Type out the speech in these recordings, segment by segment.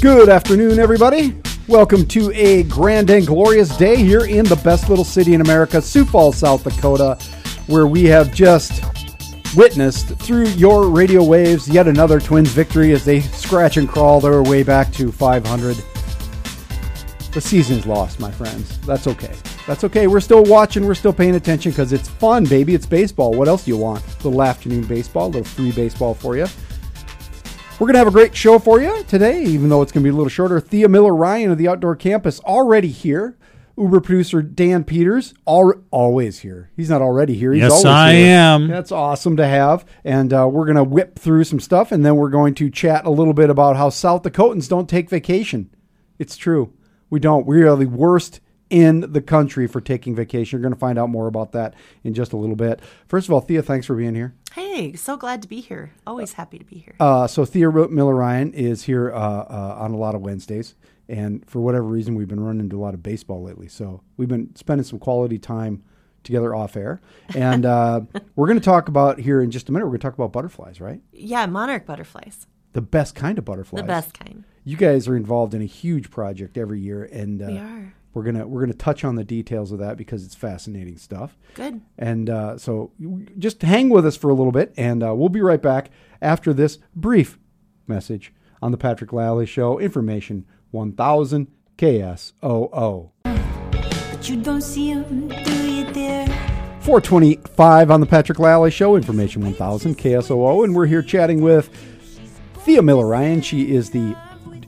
Good afternoon, everybody. Welcome to a grand and glorious day here in the best little city in America, Sioux Falls, South Dakota, where we have just witnessed through your radio waves yet another Twins victory as they scratch and crawl their way back to 500. The season's lost, my friends. That's okay. That's okay. We're still watching. We're still paying attention because it's fun, baby. It's baseball. What else do you want? A little afternoon baseball, a little free baseball for you. We're going to have a great show for you today, even though it's going to be a little shorter. Thea Miller Ryan of the Outdoor Campus already here. Uber producer Dan Peters, al- always here. He's not already here. He's Yes, I here. am. That's awesome to have. And uh, we're going to whip through some stuff, and then we're going to chat a little bit about how South Dakotans don't take vacation. It's true. We don't. We are the worst in the country for taking vacation. You're going to find out more about that in just a little bit. First of all, Thea, thanks for being here. Hey, so glad to be here. Always happy to be here. Uh, so Thea Miller Ryan is here uh, uh, on a lot of Wednesdays, and for whatever reason, we've been running into a lot of baseball lately. So we've been spending some quality time together off air, and uh, we're going to talk about here in just a minute. We're going to talk about butterflies, right? yeah, monarch butterflies. The best kind of butterflies. The best kind. You guys are involved in a huge project every year, and uh, We are. We're gonna we're gonna touch on the details of that because it's fascinating stuff. Good. And uh, so just hang with us for a little bit, and uh, we'll be right back after this brief message on the Patrick Lally Show. Information 1000 KSOO. But you don't see 'em, do you, dear? 425 on the Patrick Lally Show. Information 1000 KSOO. And we're here chatting with Thea Miller Ryan. She is the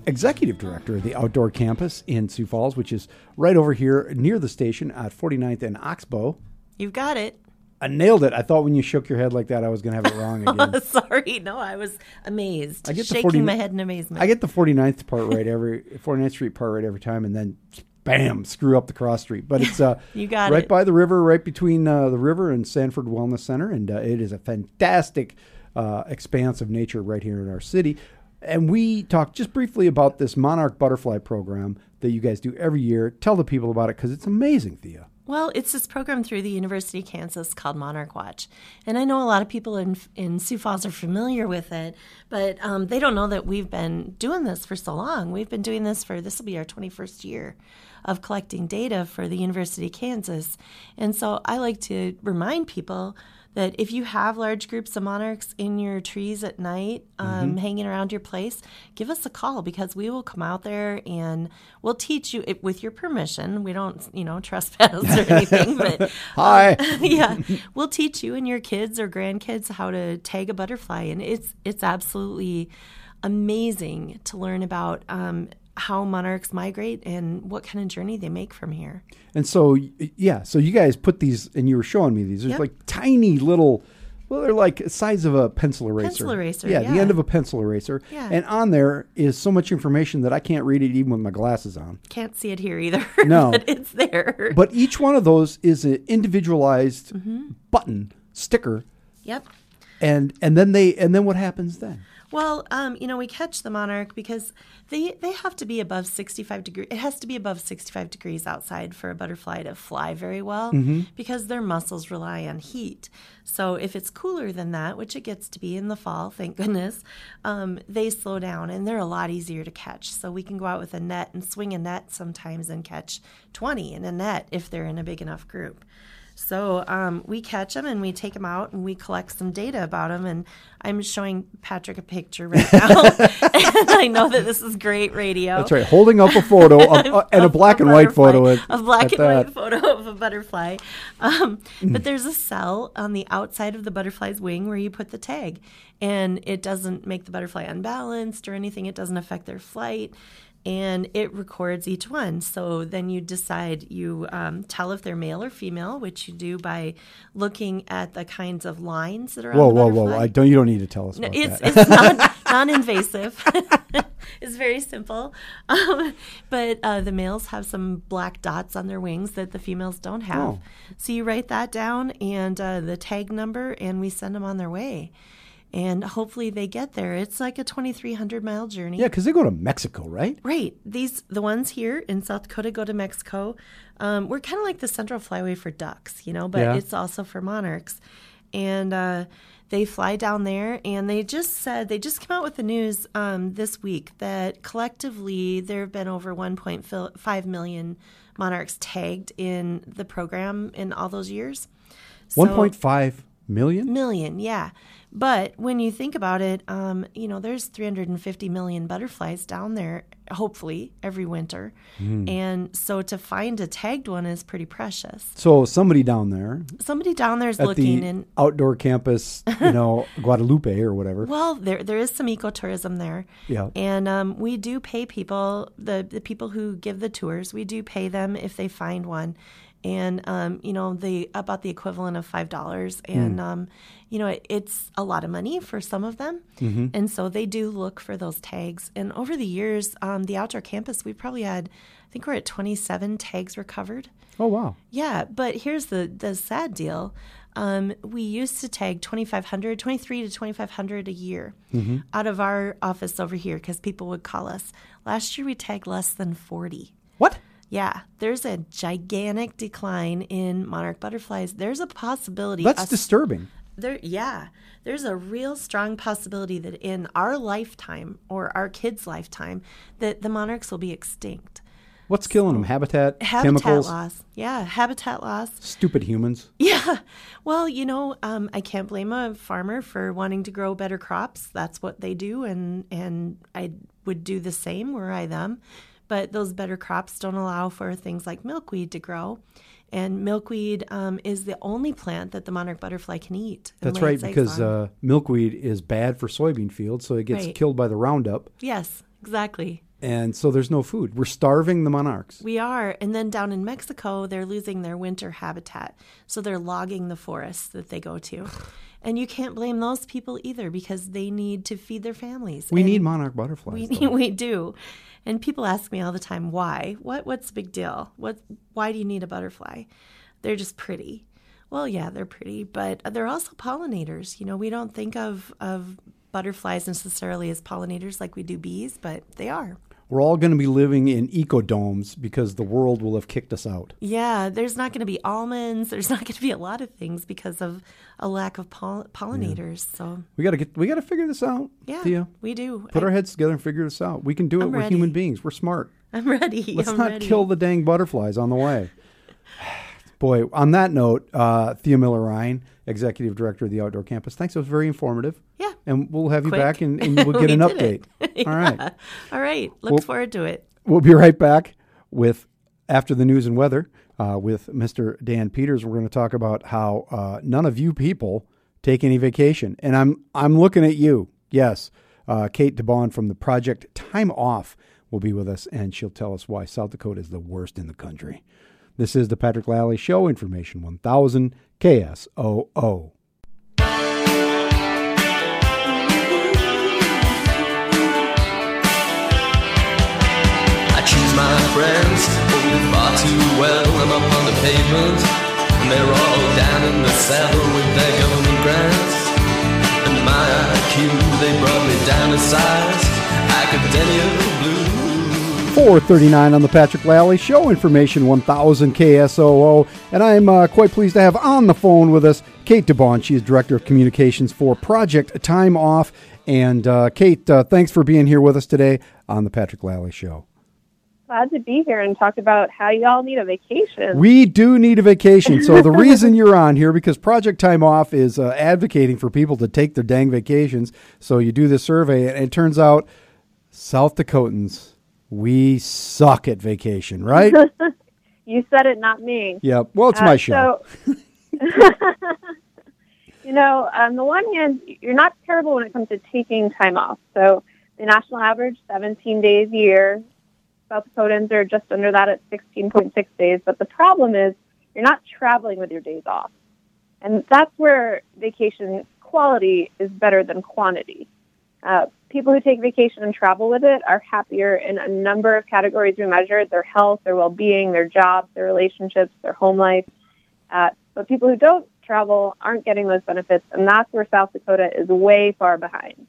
executive director of the Outdoor Campus in Sioux Falls, which is right over here near the station at 49th and Oxbow. You've got it. I nailed it. I thought when you shook your head like that, I was going to have it wrong again. Sorry. No, I was amazed. I get Shaking 40 my head in amazement. I get the 49th part right every 49th Street part right every time, and then bam, screw up the cross street. But it's uh, You got right it. by the river, right between uh, the river and Sanford Wellness Center, and uh, it is a fantastic uh, expanse of nature right here in our city. And we talked just briefly about this monarch butterfly program that you guys do every year. Tell the people about it because it's amazing, Thea. Well, it's this program through the University of Kansas called Monarch Watch. And I know a lot of people in, in Sioux Falls are familiar with it, but um, they don't know that we've been doing this for so long. We've been doing this for, this will be our 21st year of collecting data for the University of Kansas. And so I like to remind people that if you have large groups of monarchs in your trees at night, um, hanging around your place, give us a call because we will come out there and we'll teach you it, with your permission. We don't, you know, trespass or anything, but Hi. yeah, we'll teach you and your kids or grandkids how to tag a butterfly, and it's it's absolutely amazing to learn about um, how monarchs migrate and what kind of journey they make from here. And so, yeah, so you guys put these, and you were showing me these. There's Yep. like tiny little, well, they're like the size of a pencil eraser. Pencil eraser, Yeah, the end of a pencil eraser. Yeah. And on there is so much information that I can't read it even with my glasses on. Can't see it here either. No. but it's there. But each one of those is an individualized Mm-hmm. button sticker, yep. and and then they and then what happens then? Well, um, you know, we catch the monarch because they they have to be above 65 degrees. It has to be above 65 degrees outside for a butterfly to fly very well because their muscles rely on heat. So if it's cooler than that, which it gets to be in the fall, thank goodness, um, they slow down and they're a lot easier to catch. So we can go out with a net and swing a net sometimes and catch 20 in a net if they're in a big enough group. So um, we catch them and we take them out and we collect some data about them. And I'm showing Patrick a picture right now. and I know that this is great radio. That's right, holding up a photo of, uh, and a black and white photo. At, a black and that. white photo of a butterfly. Um, But there's a cell on the outside of the butterfly's wing where you put the tag, and it doesn't make the butterfly unbalanced or anything. It doesn't affect their flight. And it records each one. So then you decide, you um, tell if they're male or female, which you do by looking at the kinds of lines that are Whoa, on the whoa, whoa! I don't. You don't need to tell us No, it's that. it's non, non-invasive. it's very simple, um, but uh, the males have some black dots on their wings that the females don't have. Oh. So you write that down and uh, the tag number, and we send them on their way. And hopefully they get there. It's like a 2,300 mile journey. yeah, because they go to Mexico, right? Right. These the ones here in South Dakota go to Mexico. Um, we're kind of like the Central Flyway for ducks, you know, but Yeah. it's also for monarchs. And uh, They fly down there, and they just said they just came out with the news um, this week that collectively there have been over 1.5 million monarchs tagged in the program in all those years. So- 1.5 million? million, yeah. But when you think about it, um, you know, there's 350 million butterflies down there, hopefully every winter, Hmm. and so to find a tagged one is pretty precious. So somebody down there Somebody down there is looking, the and outdoor campus, you know, Guadalupe or whatever. well, there there is some ecotourism there, Yeah. and um, we do pay people the the people who give the tours. We do pay them if they find one, and um, you know they about the equivalent of five dollars, and um, you know it, it's a lot of money for some of them, and so they do look for those tags. And over the years, um, the outdoor campus we've probably had, I think we're at twenty seven tags recovered. Oh, wow. Yeah, but here's the the sad deal. Um, we used to tag 2,500, 23 to 2,500 a year out of our office over here because people would call us. Last year we tagged less than 40. Yeah, there's a gigantic decline in monarch butterflies. There's a possibility. That's us- disturbing. there, yeah, there's a real strong possibility that in our lifetime or our kids' lifetime, that the monarchs will be extinct. What's killing them? Habitat, Habitat chemicals, loss. Yeah, habitat loss. stupid humans. Yeah. Well, you know, um, I can't blame a farmer for wanting to grow better crops. That's what they do, and and I would do the same were I them. But those better crops don't allow for things like milkweed to grow, and milkweed um, is the only plant that the monarch butterfly can eat. That's right, because uh, milkweed is bad for soybean fields, so it gets Right. killed by the Roundup, yes, exactly. and so there's no food. We're starving the monarchs. We are. And then down in Mexico, they're losing their winter habitat. So they're logging the forests that they go to. And you can't blame those people either because they need to feed their families. We And need monarch butterflies. we, we do. And people ask me all the time, why? What what's the big deal? What why do you need a butterfly? They're just pretty. Well, yeah, they're pretty, but they're also pollinators. You know, we don't think of of butterflies necessarily as pollinators like we do bees, but they are. We're all going to be living in ecodomes because the world will have kicked us out. Yeah, there's not going to be almonds. There's not going to be a lot of things because of a lack of poll- pollinators. So We got to get. We got to figure this out. yeah, Thea. we do. Put I, our heads together and figure this out. We can do it. I'm We're ready. human beings. We're smart. I'm ready. Let's I'm not ready. kill the dang butterflies on the way. Boy, on that note, uh, Thea Miller Ryan, Executive Director of the Outdoor Campus, thanks. It was very informative. Yeah. And we'll have you Quick. back and, and we'll get We an update. it. All right. All right. Look Well- forward to it. We'll be right back with after the news and weather uh, with Mr. Dan Peters. We're going to talk about how uh, none of you people take any vacation, and I'm I'm looking at you. Yes, uh, Kate DeBon from the project Time Off will be with us, and she'll tell us why South Dakota is the worst in the country. This is the Patrick Lally Show. Information 1000 KSOO. I choose my friends far too well. I'm up on the pavement, and they're all down in the saddle with their government grants. And my IQ, they brought me down size. Academia blue. 439 on the Patrick Lally Show, information 1000 KSOO. And I'm uh, quite pleased to have on the phone with us Kate DeBon. She is Director of Communications for Project Time Off. And uh, Kate, uh, thanks for being here with us today on the Patrick Lally Show. Glad to be here and talk about how y'all need a vacation. We do need a vacation. So the reason you're on here, because Project Time Off is uh, advocating for people to take their dang vacations. So you do this survey, and it turns out South Dakotans, we suck at vacation, right? you said it, not me. yeah. Well, it's Uh, my show. So, you know, on the one hand, you're not terrible when it comes to taking time off. So the national average, 17 days a year. South Dakotans are just under that at 16.6 days. But the problem is you're not traveling with your days off. And that's where vacation quality is better than quantity. Uh, people who take vacation and travel with it are happier in a number of categories we measured their health, their well being, their jobs, their relationships, their home life. Uh, but people who don't travel aren't getting those benefits, and that's where South Dakota is way far behind.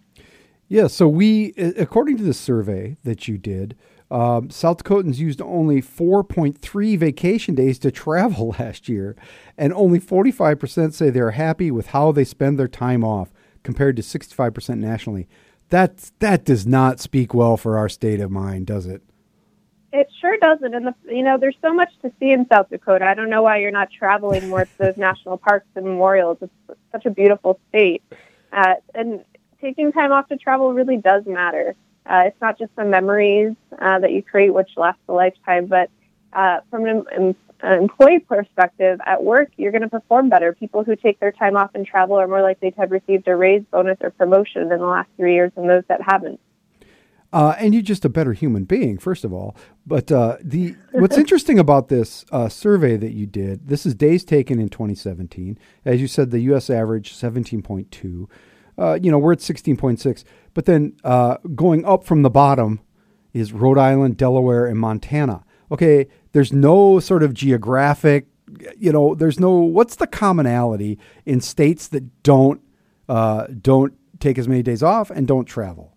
Yeah, so we, according to the survey that you did, Um, South Dakotans used only 4.3 vacation days to travel last year, and only 45% say they're happy with how they spend their time off, compared to 65% nationally. That that does not speak well for our state of mind, does it? It sure doesn't. And the, you know, there's so much to see in South Dakota. I don't know why you're not traveling more to those national parks and memorials. It's such a beautiful state, uh, and taking time off to travel really does matter. Uh, it's not just the memories uh, that you create, which last a lifetime, but uh, from an, an employee perspective, at work, you're going to perform better. People who take their time off and travel are more likely to have received a raise, bonus, or promotion in the last three years than those that haven't. Uh, and you're just a better human being, first of all. But uh, the what's interesting about this uh, survey that you did, this is days taken in 2017. As you said, the U.S. average 17.2. Uh, you know, we're at 16.6. But then uh, going up from the bottom is Rhode Island, Delaware, and Montana. Okay, there's no sort of geographic, you know, there's no. What's the commonality in states that don't uh, don't take as many days off and don't travel?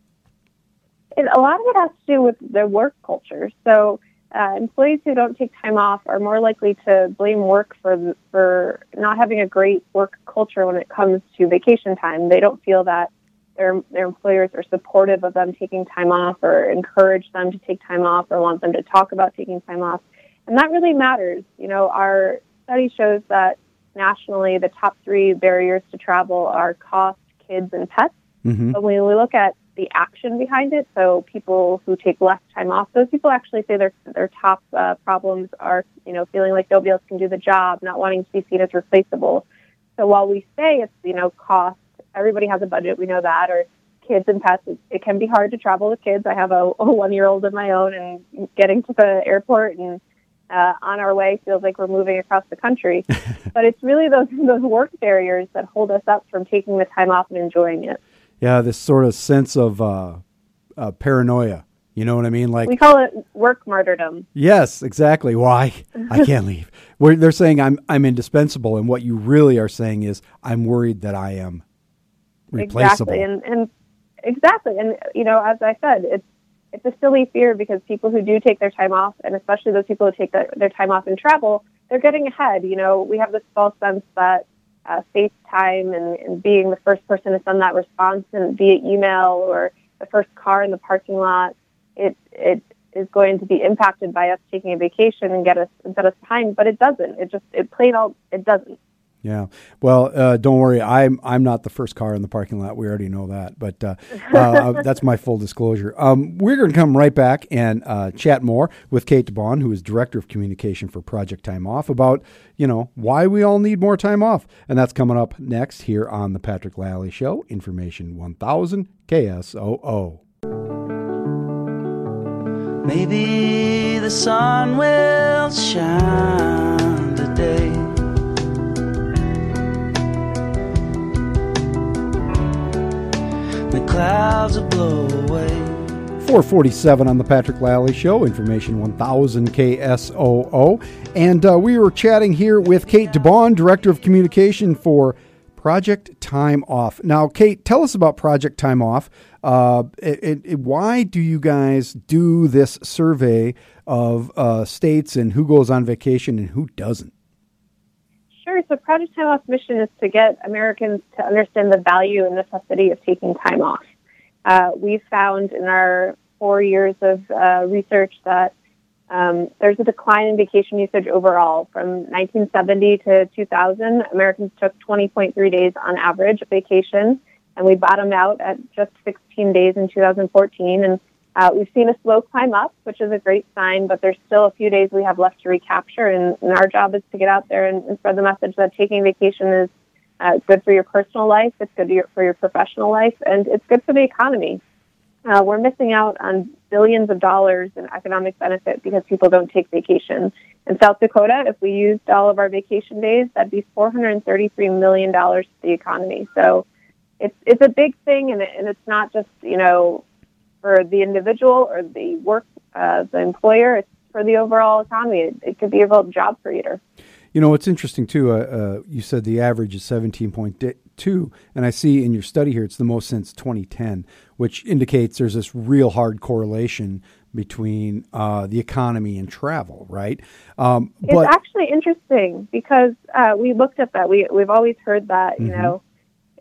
A lot of it has to do with the work culture. So uh, employees who don't take time off are more likely to blame work for for not having a great work culture when it comes to vacation time. They don't feel that their their employers are supportive of them taking time off or encourage them to take time off or want them to talk about taking time off. And that really matters. You know, our study shows that nationally the top three barriers to travel are cost, kids, and pets. Mm-hmm. But when we look at the action behind it. So people who take less time off, those people actually say their their top uh, problems are you know feeling like nobody else can do the job, not wanting to be seen as replaceable. So while we say it's you know cost, everybody has a budget, we know that, or kids and pets, it, can be hard to travel with kids. I have a, a one year old of my own, and getting to the airport and uh, on our way feels like we're moving across the country. but it's really those those work barriers that hold us up from taking the time off and enjoying it. Yeah, this sort of sense of uh, uh, paranoia. You know what I mean? Like We call it work martyrdom. Yes, exactly. Why I can't leave. Where they're saying I'm I'm indispensable, and what you really are saying is I'm worried that I am replaceable. Exactly, and and exactly, and you know, as I said, it's it's a silly fear because people who do take their time off, and especially those people who take their, their time off and travel, they're getting ahead. You know, we have this false sense that uh, FaceTime and, and being the first person to send that response and via email or the first car in the parking lot, it it is going to be impacted by us taking a vacation and get us and us time, but it doesn't. It just it plain out it doesn't. Yeah. Well, uh, don't worry. I'm I'm not the first car in the parking lot. We already know that, but uh, uh, that's my full disclosure. Um, we're going to come right back and uh, chat more with Kate DeBon, who is director of communication for Project Time Off, about you know why we all need more time off, and that's coming up next here on the Patrick Lally Show. Information 1000 KSOO. Maybe the sun will shine today. Clouds will blow away. 447 on the Patrick Lally Show, information 1000 KSOO. And uh, we were chatting here with Kate DeBon, Director of Communication for Project Time Off. Now, Kate, tell us about Project Time Off. Uh, it, it, why do you guys do this survey of uh, states and who goes on vacation and who doesn't? Sure. So Project Time Off mission is to get Americans to understand the value and necessity of taking time off. Uh, we've found in our four years of uh, research that um, there's a decline in vacation usage overall. From 1970 to 2000, Americans took 20.3 days on average vacation, and we bottomed out at just 16 days in 2014. And uh, we've seen a slow climb up, which is a great sign, but there's still a few days we have left to recapture. And, and our job is to get out there and, and spread the message that taking vacation is uh, good for your personal life, it's good for your professional life, and it's good for the economy. Uh, we're missing out on billions of dollars in economic benefit because people don't take vacation. In South Dakota, if we used all of our vacation days, that'd be $433 million to the economy. So it's, it's a big thing, and, it, and it's not just, you know, for the individual or the work, uh, the employer, it's for the overall economy. It, it could be a real job creator. You know, what's interesting too, uh, uh, you said the average is 17.2. And I see in your study here, it's the most since 2010, which indicates there's this real hard correlation between uh, the economy and travel, right? Um, It's actually interesting because uh, we looked at that. We we've always heard that you Mhm. know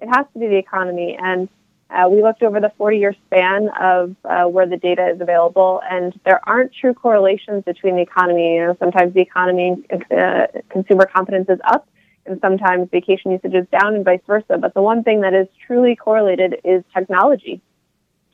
it has to be the economy, and uh, we looked over the 40 year span of uh, where the data is available, and there aren't true correlations between the economy. You know, sometimes the economy uh, consumer confidence is up, and sometimes vacation usage is down, and vice versa. But the one thing that is truly correlated is technology.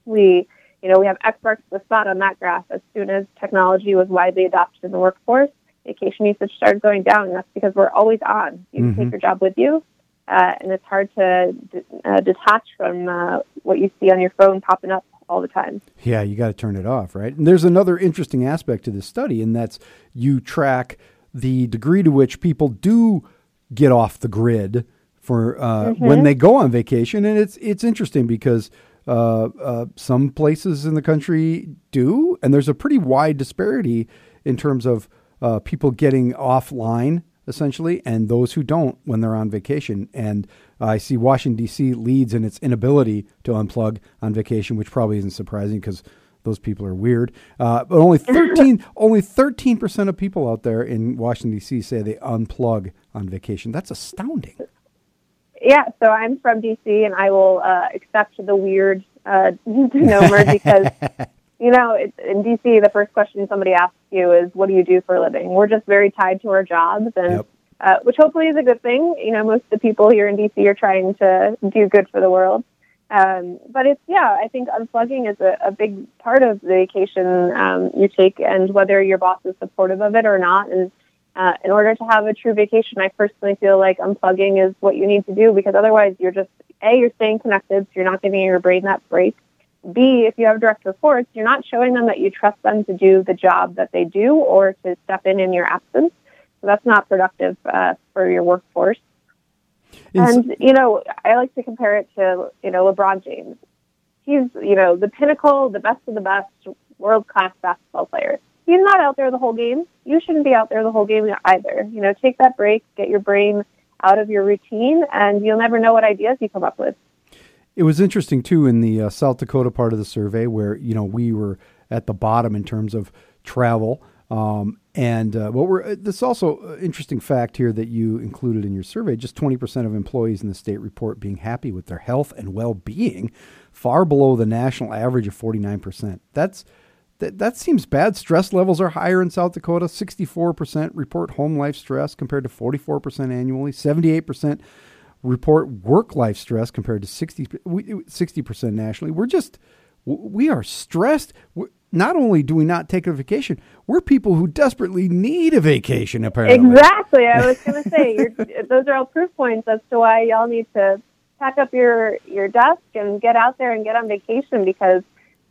We you know, we have marks the spot on that graph. As soon as technology was widely adopted in the workforce, vacation usage started going down, and that's because we're always on. You Mhm. take your job with you, uh, and it's hard to d- uh, detach from uh, what you see on your phone popping up all the time. Yeah, you got to turn it off, right? And there's another interesting aspect to this study, and that's you track the degree to which people do get off the grid for uh, when they go on vacation, and it's it's interesting because uh, uh, some places in the country do, and there's a pretty wide disparity in terms of uh, people getting offline essentially, and those who don't when they're on vacation. And I see Washington D.C. leads in its inability to unplug on vacation, which probably isn't surprising because those people are weird. Uh, but only thirteen, only thirteen percent of people out there in Washington D.C. say they unplug on vacation. That's astounding. Yeah, so I'm from DC, and I will uh, accept the weird uh, nomer because you know it, in DC, the first question somebody asks you is, "What do you do for a living?" We're just very tied to our jobs, and Yep. uh, which hopefully is a good thing. You know, most of the people here in DC are trying to do good for the world. Um, but it's yeah, I think unplugging is a, a big part of the vacation um, you take, and whether your boss is supportive of it or not. And uh, in order to have a true vacation, I personally feel like unplugging is what you need to do because otherwise, you're just a you're staying connected, so you're not giving your brain that break. B, if you have direct reports, you're not showing them that you trust them to do the job that they do or to step in in your absence. So that's not productive uh, for your workforce. And you know, I like to compare it to you know LeBron James. He's you know the pinnacle, the best of the best, world class basketball player. He's not out there the whole game. You shouldn't be out there the whole game either. You know, take that break, get your brain out of your routine, and you'll never know what ideas you come up with. It was interesting too in the uh, South Dakota part of the survey where you know we were at the bottom in terms of travel. Um, and uh, what we're this also uh, interesting fact here that you included in your survey: just twenty percent of employees in the state report being happy with their health and well-being, far below the national average of forty-nine percent. That's that, that seems bad. Stress levels are higher in South Dakota. 64% report home life stress compared to 44% annually. 78% report work life stress compared to 60, 60% nationally. We're just, we are stressed. We're, not only do we not take a vacation, we're people who desperately need a vacation, apparently. Exactly. I was going to say those are all proof points as to why y'all need to pack up your your desk and get out there and get on vacation because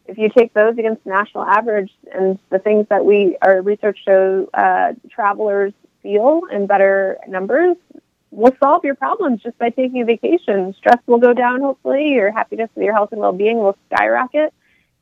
if you take those against the national average and the things that we our research show uh, travelers feel in better numbers, we'll solve your problems just by taking a vacation. Stress will go down. Hopefully, your happiness with your health and well being will skyrocket.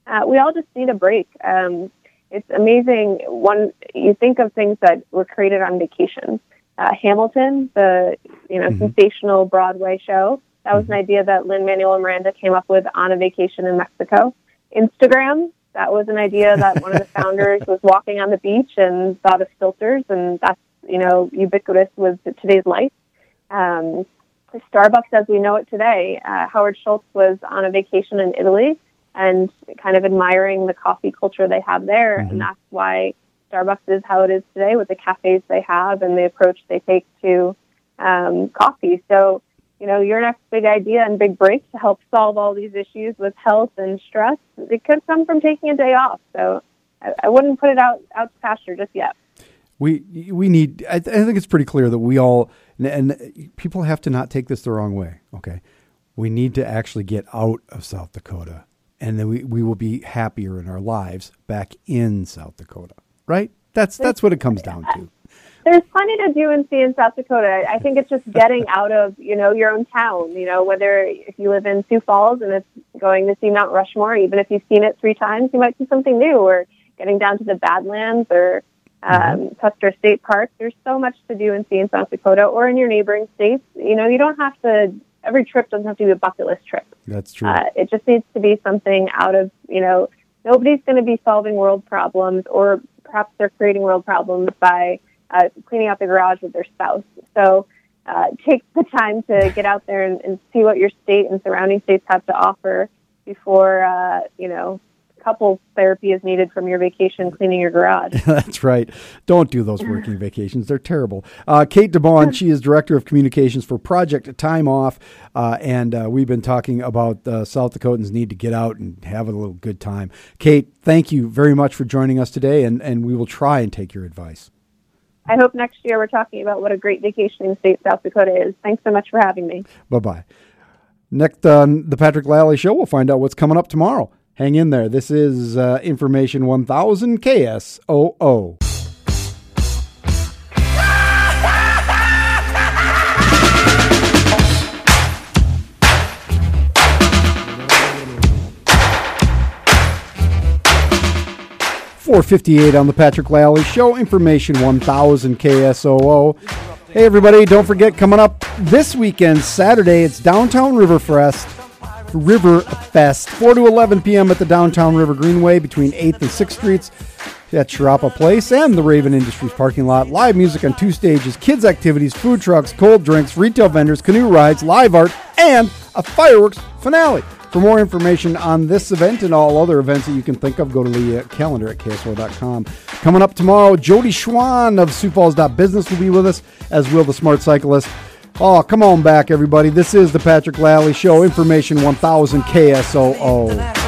Uh, we all just need a break. Um, it's amazing. One, you think of things that were created on vacation. Uh, Hamilton, the you know sensational Broadway show, that was an idea that Lin Manuel Miranda came up with on a vacation in Mexico. Instagram, that was an idea that one of the founders was walking on the beach and thought of filters, and that's you know ubiquitous with today's life. Um, Starbucks, as we know it today, uh, Howard Schultz was on a vacation in Italy and kind of admiring the coffee culture they have there, and that's why Starbucks is how it is today with the cafes they have and the approach they take to um, coffee. So, you know, your next big idea and big break to help solve all these issues with health and stress, it could come from taking a day off. So, I, I wouldn't put it out out to pasture just yet. We we need I, th- I think it's pretty clear that we all and, and people have to not take this the wrong way okay we need to actually get out of south dakota and then we, we will be happier in our lives back in south dakota right that's that's what it comes down to There's plenty to do and see in South Dakota. I- think it's just getting out of, you know, your own town. You know, whether if you live in Sioux Falls and it's going to see Mount Rushmore, even if you've seen it three times, you might see something new. Or getting down to the Badlands or um, Custer State Park. There's so much to do and see in South Dakota or in your neighboring states. You know, you don't have to every trip doesn't have to be a bucket list trip. That's true. Uh, it just needs to be something out of, you know, nobody's going to be solving world problems, or perhaps they're creating world problems by uh, cleaning out the garage with their spouse. So uh, take the time to get out there and, and see what your state and surrounding states have to offer before, uh, you know, couples therapy is needed from your vacation cleaning your garage. That's right. Don't do those working vacations. They're terrible. Uh, Kate DeBon, she is Director of Communications for Project Time Off. Uh, and uh, we've been talking about uh, South Dakotans need to get out and have a little good time. Kate, thank you very much for joining us today, and, and we will try and take your advice. I hope next year we're talking about what a great vacationing state South Dakota is. Thanks so much for having me. Bye bye. Next on the Patrick Lally Show, we'll find out what's coming up tomorrow. Hang in there. This is uh, Information 1000 KSOO. Four fifty-eight on the Patrick Lally Show. Information one thousand KSOO. Hey everybody! Don't forget coming up this weekend, Saturday. It's downtown Riverfest. River Fest, 4 to 11 p.m. at the Downtown River Greenway between 8th and 6th Streets at Cherapa Place and the Raven Industries parking lot. Live music on two stages, kids' activities, food trucks, cold drinks, retail vendors, canoe rides, live art, and a fireworks finale. For more information on this event and all other events that you can think of, go to the uh, calendar at KSOO.com. Coming up tomorrow, Jodi Schwan of Sioux Falls Business will be with us, as will the Smart Cyclist. Oh, come on back, everybody. This is the Patrick Lally Show, Information 1000 KSOO.